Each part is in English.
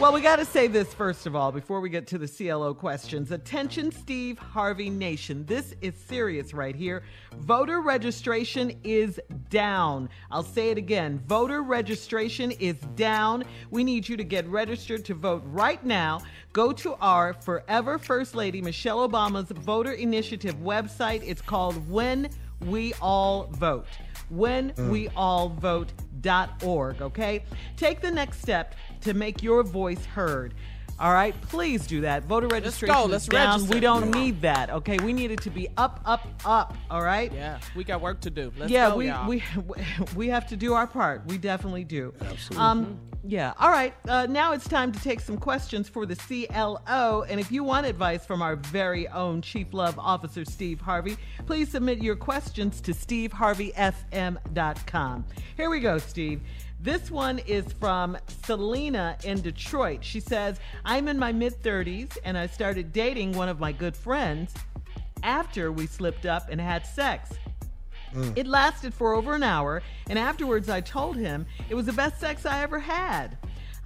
Well, we got to say this first of all before we get to the CLO questions. Attention, Steve Harvey Nation. This is serious right here. Voter registration is down. I'll say it again. Voter registration is down. We need you to get registered to vote right now. Go to our Forever First Lady Michelle Obama's voter initiative website. It's called When We All Vote. When mm. We All Vote.org, okay? Take the next step to make your voice heard. All right, please do that. Voter registration go. Let's down. register. We don't need that. Okay, we need it to be up, up, up. All right. Yeah, we got work to do. Let's yeah, go, we y'all. we we have to do our part. We definitely do. Absolutely. Um, yeah. All right. Uh, now it's time to take some questions for the CLO. And if you want advice from our very own Chief Love Officer Steve Harvey, please submit your questions to steveharveyfm.com. Here we go, Steve. This one is from Selena in Detroit. She says, I'm in my mid 30s and I started dating one of my good friends after we slipped up and had sex. Mm. It lasted for over an hour, and afterwards I told him it was the best sex I ever had.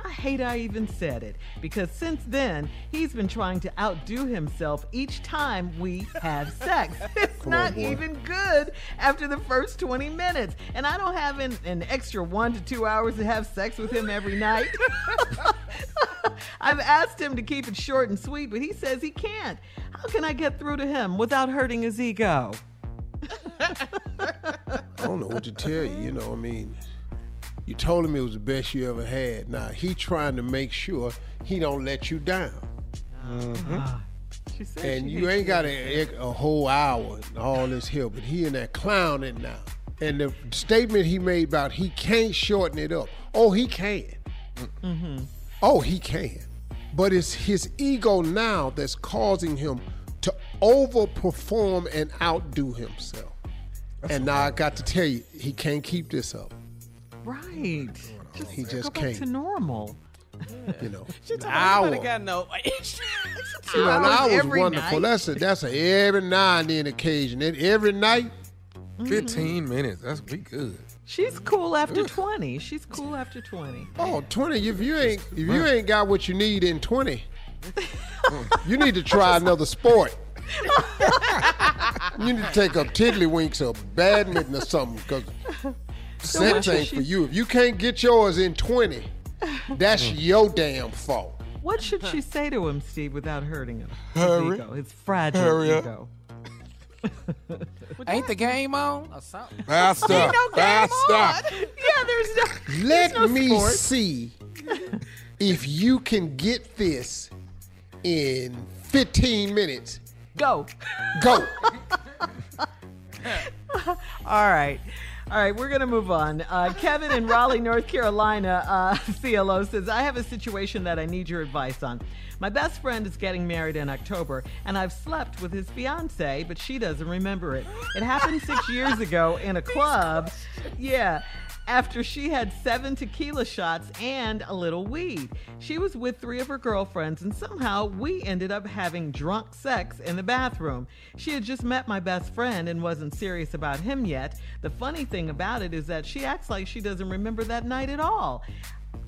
I hate I even said it because since then he's been trying to outdo himself each time we have sex. It's not even good after the first 20 minutes, and I don't have an, an extra one to two hours to have sex with him every night. I've asked him to keep it short and sweet, but he says he can't. How can I get through to him without hurting his ego? I don't know what to tell you. You know, what I mean, you told him it was the best you ever had. Now he trying to make sure he don't let you down. Ah. She said And she you ain't got a, a whole hour and all this here, but he in that clowning now. And the statement he made about he can't shorten it up. Oh, he can. Mm-hmm. Oh, he can. But it's his ego now that's causing him to overperform and outdo himself. and now I got to tell you, he can't keep this up. Right. Just He go just back can't. to normal. You know, She an told hour. me got no. You know, an hours hour is every wonderful. night. That's a that's a every now and then occasion. And every night, mm-hmm. 15 minutes. That's we good. She's cool after 20. She's cool after 20. oh, 20. If you ain't if you ain't got what you need in 20, you need to try another sport. you need to take up tiddlywinks or badminton or something because sex what ain't should for you. If you can't get yours in 20, that's your damn fault. What should she say to him, Steve, without hurting him? Hurry. His ego, his fragile Hurry up. ego. Ain't the game on or something? Faster. Ain't no game Faster. on. Yeah, there's no. Let no me sport. see if you can get this in 15 minutes. Go. Go. All right. All right, we're going to move on. Uh, Kevin in Raleigh, North Carolina, uh, CLO says, I have a situation that I need your advice on. My best friend is getting married in October, and I've slept with his fiance, but she doesn't remember it. It happened six years ago in a club. Yeah. After she had seven tequila shots and a little weed. She was with three of her girlfriends, and somehow we ended up having drunk sex in the bathroom. She had just met my best friend and wasn't serious about him yet. The funny thing about it is that she acts like she doesn't remember that night at all.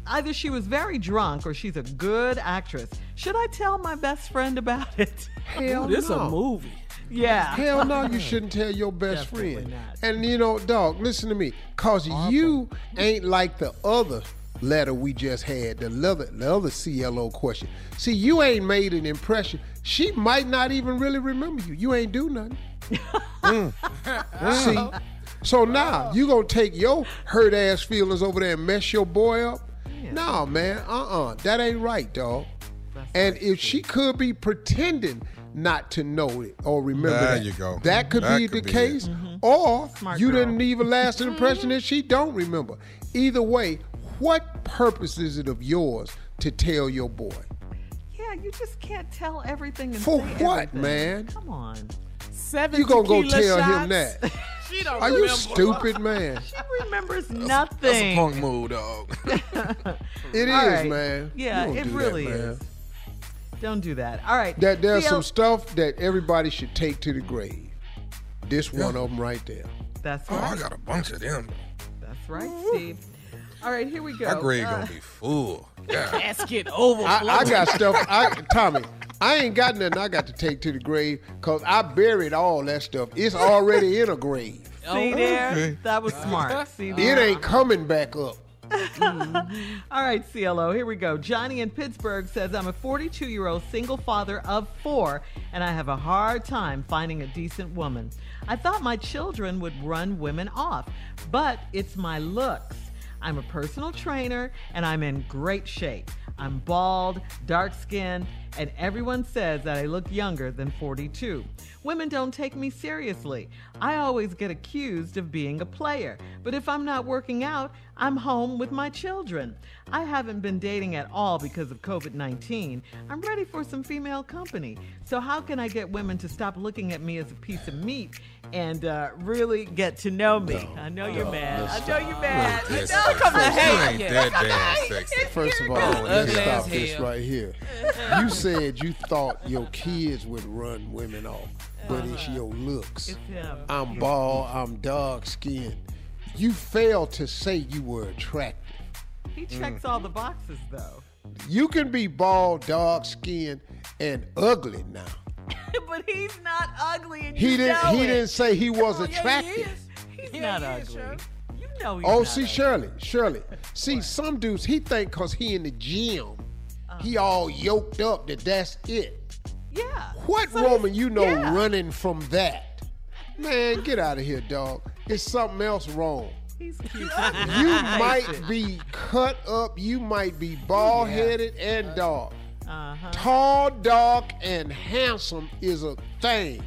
Either she was very drunk or she's a good actress. Should I tell my best friend about it? Hell This no. a movie. Yeah. Hell no, you shouldn't tell your best Definitely friend. not. And you know, dog, listen to me. Cause you ain't like the other letter we just had, the other, the other CLO question. See, you ain't made an impression. She might not even really remember you. You ain't do nothing. Mm. See, so now you gonna take your hurt ass feelings over there and mess your boy up? No, man. Uh-uh. That ain't right, dog. and if she could be pretending not to know it or remember There that, you go. that could That be could the be case. it. Or Smart you girl. didn't leave a lasting impression that she don't remember. Either way, what purpose is it of yours to tell your boy? Yeah, you just can't tell everything. And For say what, everything. man? Come on. Seven You gonna go tell shots? him that? She don't Are you stupid, man? She remembers nothing. That's a punk move, dog. It is, All right. man. Yeah, You don't it do that, really man. Is. Don't do that. All right. That there's CL some stuff that everybody should take to the grave. This one of them right there. That's Oh, I right. got a bunch of them. That's right, Steve. All right, here we go. My grave Uh, gonna be full. Yeah. Casket overflow. I, I got stuff. I, Tommy, I ain't got nothing I got to take to the grave because I buried all that stuff. It's already in a grave. See there? Okay. That was smart. See It ain't coming back up. All right, CLO, here we go. Johnny in Pittsburgh says, I'm a 42 year old single father of four, and I have a hard time finding a decent woman. I thought my children would run women off, but it's my looks. I'm a personal trainer, and I'm in great shape. I'm bald, dark skinned, and everyone says that I look younger than 42. Women don't take me seriously. I always get accused of being a player, but if I'm not working out, I'm home with my children. I haven't been dating at all because of COVID 19. I'm ready for some female company. So, how can I get women to stop looking at me as a piece of meat and uh, really get to know me? I know you're mad. I know you're mad. I know. Come You on, hey. ain't that damn sexy. First of all, Ugly let's stop this right here. You said you thought your kids would run women off, but it's uh-huh. your looks. It's him. I'm bald, I'm dark skinned. You failed to say you were attractive. He checks mm. all the boxes, though. You can be bald, dark skinned, and ugly now. but he's not ugly, and He you didn't know he it. didn't say he was Yeah, he attractive. is. He's Yeah, not he is, ugly. sure. You know he's Oh, not see, ugly. Shirley, Shirley. See, some dudes, he think because he in the gym, He all yoked up that that's it. Yeah. What So woman you know yeah. running from that? Man, get out of here, dog. It's something else wrong. He's cute. You might be cut up, you might be bald headed and dark. Uh-huh. Tall, dark, and handsome is a thing.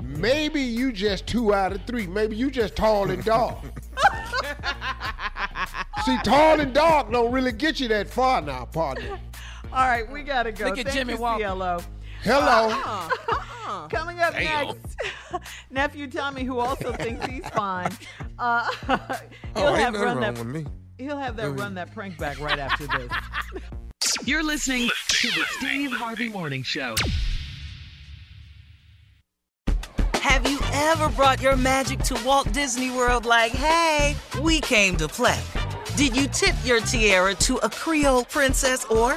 Maybe you just two out of three. Maybe you just tall and dark. See, tall and dark don't really get you that far now, partner. All right, we gotta go. Look at Thank Jimmy you, Walker. CLO. Hello. Uh-uh. Coming up next, nephew Tommy, who also thinks he's fine. Uh, he'll Oh, ain't have nothing run wrong that. with me. He'll have that run that prank back right after this. You're listening to the Steve Harvey Morning Show. Have you ever brought your magic to Walt Disney World like, hey, we came to play? Did you tip your tiara to a Creole princess or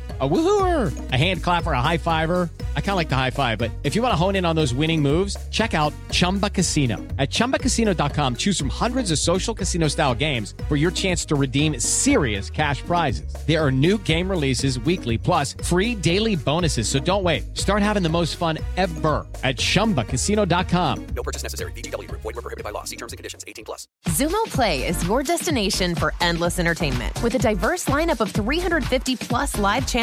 A woohooer, a hand clapper, a high fiver. I kind of like the high five, but if you want to hone in on those winning moves, check out Chumba Casino. At ChumbaCasino.com, choose from hundreds of social casino style games for your chance to redeem serious cash prizes. There are new game releases weekly, plus free daily bonuses. So don't wait. Start having the most fun ever at ChumbaCasino.com. No purchase necessary. VGW. Void were prohibited by law. See terms and conditions. 18 plus. Xumo Play is your destination for endless entertainment. With a diverse lineup of 350 plus live